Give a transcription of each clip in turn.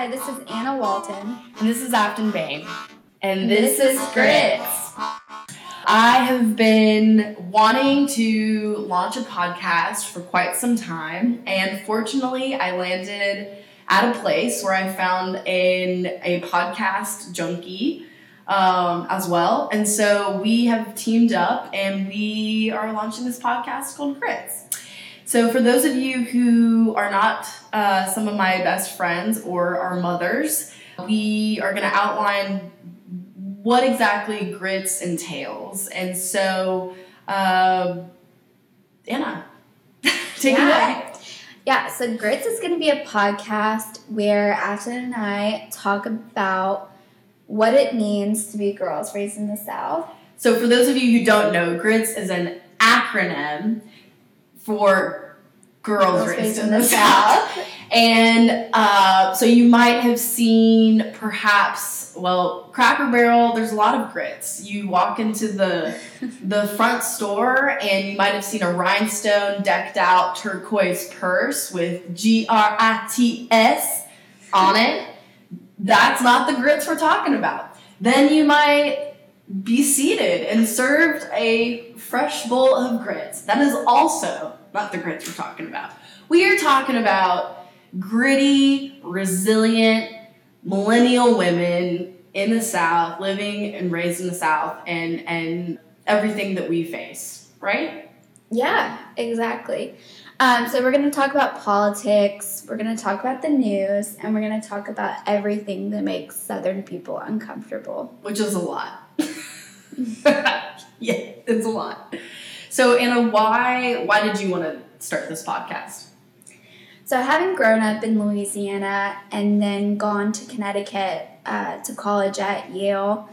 Hi, this is Anna Walton. And this is Afton Bain. And this, this, is Grits. I have been wanting to launch a podcast for quite some time, and fortunately, I landed at a place where I found an, a podcast junkie um, as well. And so we have teamed up and we are launching this podcast called Grits. So, for those of you who are not uh, some of my best friends or our mothers, we are going to outline what exactly grits entails. And so, uh, Anna, take Yeah. it away. Yeah, so Grits is going to be a podcast where Afton and I talk about what it means to be girls raised in the South. So, for those of you who don't know, GRITS is an acronym for Girls, Raised in the South. And uh, so you might have seen perhaps, well, Cracker Barrel, there's a lot of grits. You walk into the the front store and you might have seen a rhinestone decked out turquoise purse with G R I T S on it. That's not the grits we're talking about. Then you might be seated and served a fresh bowl of grits. That is also not the grits we're talking about. We are talking about gritty, resilient, millennial women in the South, living and raised in the South, and and everything that we face, right? Yeah, exactly. Um, so we're going to talk about politics, we're going to talk about the news, and we're going to talk about everything that makes Southern people uncomfortable. Which is a lot. yeah, it's a lot. So Anna, why why did you want to start this podcast? So, having grown up in Louisiana and then gone to Connecticut uh, to college at Yale,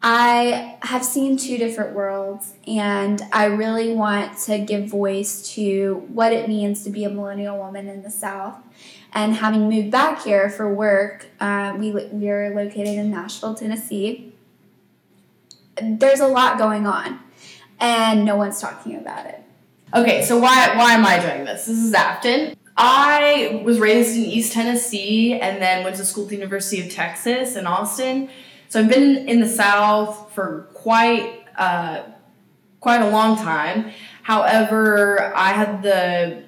I have seen two different worlds, and I really want to give voice to what it means to be a millennial woman in the South. And having moved back here for work, uh, we, we are located in Nashville, Tennessee. There's a lot going on, and no one's talking about it. Okay, so why why am I doing this? This is Afton. I was raised in East Tennessee and then went to school at the University of Texas in Austin. So I've been in the South for quite uh, quite a long time. However, I had the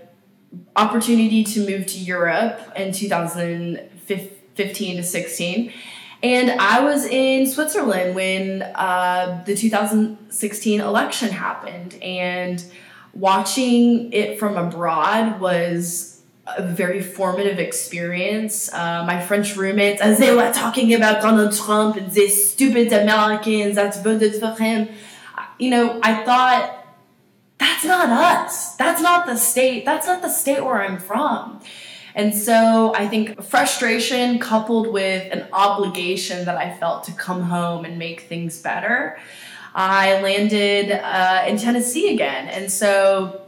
opportunity to move to Europe in 2015 to 16. And I was in Switzerland when uh, the 2016 election happened. And watching it from abroad was a very formative experience. Uh, my French roommates, as they were talking about Donald Trump and these stupid Americans that voted for him, you know, I thought, that's not us. That's not the state. That's not the state where I'm from. And so I think frustration coupled with an obligation that I felt to come home and make things better, I landed uh, in Tennessee again. And so,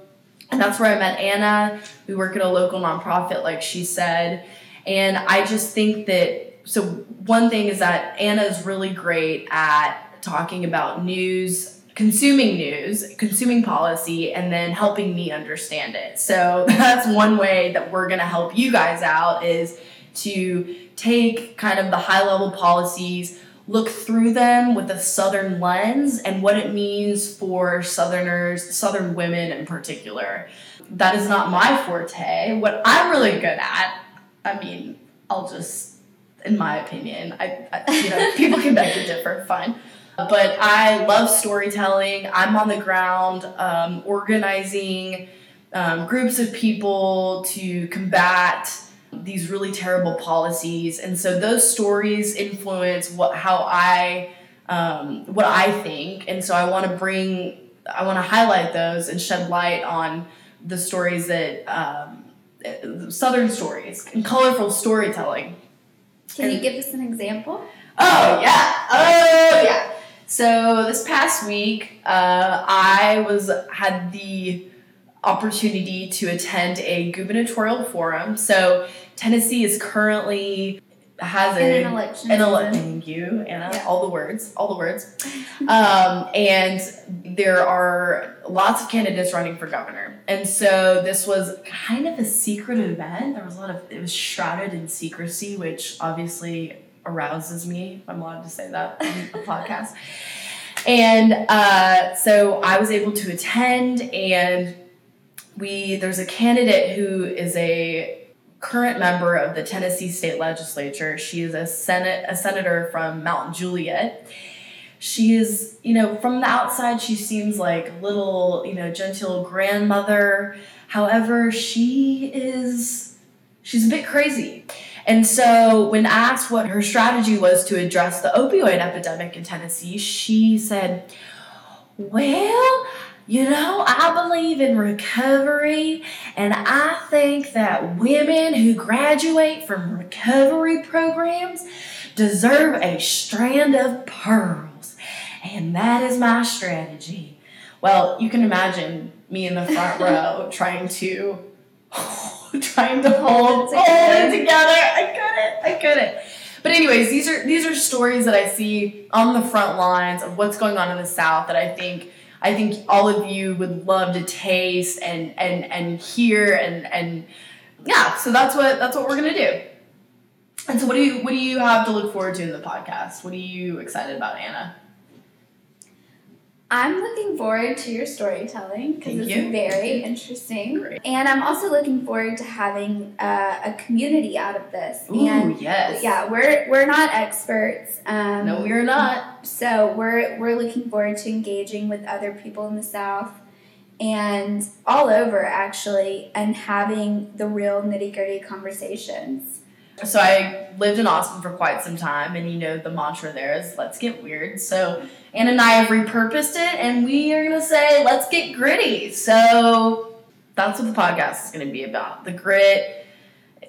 and that's where I met Anna. We work at a local nonprofit, like she said. And I just think that, so one thing is that Anna is really great at talking about news consuming news, consuming policy, and then helping me understand it. So that's one way that we're gonna help you guys out is to take kind of the high level policies, look through them with a southern lens and what it means for southerners, southern women in particular. That is not my forte. What I'm really good at, I mean, I'll just in my opinion, I, I you know, people can beg to differ, fine. But I love storytelling. I'm on the ground um, organizing um, groups of people to combat these really terrible policies, and so those stories influence what how I um, what I think, and so I want to bring I want to highlight those and shed light on the stories that um, southern stories and colorful storytelling. Can you give us an example? Oh yeah. Oh yeah. So this past week, uh, I was had the opportunity to attend a gubernatorial forum. So Tennessee is currently has In a an election an ele- thank you Anna Yeah. all the words all the words um, and there are lots of candidates running for governor and so this was kind of a secret event there was a lot of it was shrouded in secrecy which obviously arouses me if i'm allowed to say that on a podcast and uh, so i was able to attend and we there's a candidate who is a current member of the Tennessee state legislature. She is a senate a senator from Mount Juliet. She is, you know, from the outside she seems like little, you know, genteel grandmother. However, she is she's a bit crazy. And so when asked what her strategy was to address the opioid epidemic in Tennessee, she said, "Well, you know, I believe in recovery, and I think that women who graduate from recovery programs deserve a strand of pearls. And that is my strategy. Well, you can imagine me in the front row trying to trying to hold, Hold it hold it together. together. I couldn't. I couldn't. But anyways, these are these are stories that I see on the front lines of what's going on in the South that I think I think all of you would love to taste and and and hear and and yeah. So that's what that's what we're gonna do. And so, what do you what do you have to look forward to in the podcast? What are you excited about, Anna? I'm looking forward to your storytelling because it's you. very interesting. Great. And I'm also looking forward to having uh, a community out of this. Ooh, and yes. yeah, we're we're not experts. Um, No, we are not. So we're we're looking forward to engaging with other people in the South and all over actually, and having the real nitty gritty conversations. So I lived in Austin for quite some time, and you know the mantra there is "Let's get weird." So Anna and I have repurposed it, and we are gonna say "Let's get gritty." So that's what the podcast is gonna be about: the grit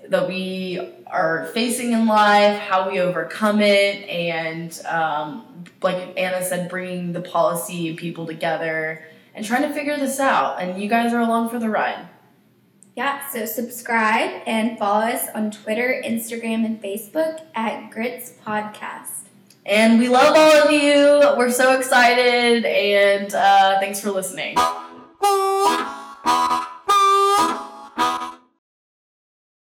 that we are facing in life, how we overcome it, and um, like Anna said, bringing the policy people together and trying to figure this out. And you guys are along for the ride. Yeah, so subscribe and follow us on Twitter, Instagram, and Facebook at Grits Podcast. And we love all of you. We're so excited, and uh, thanks for listening.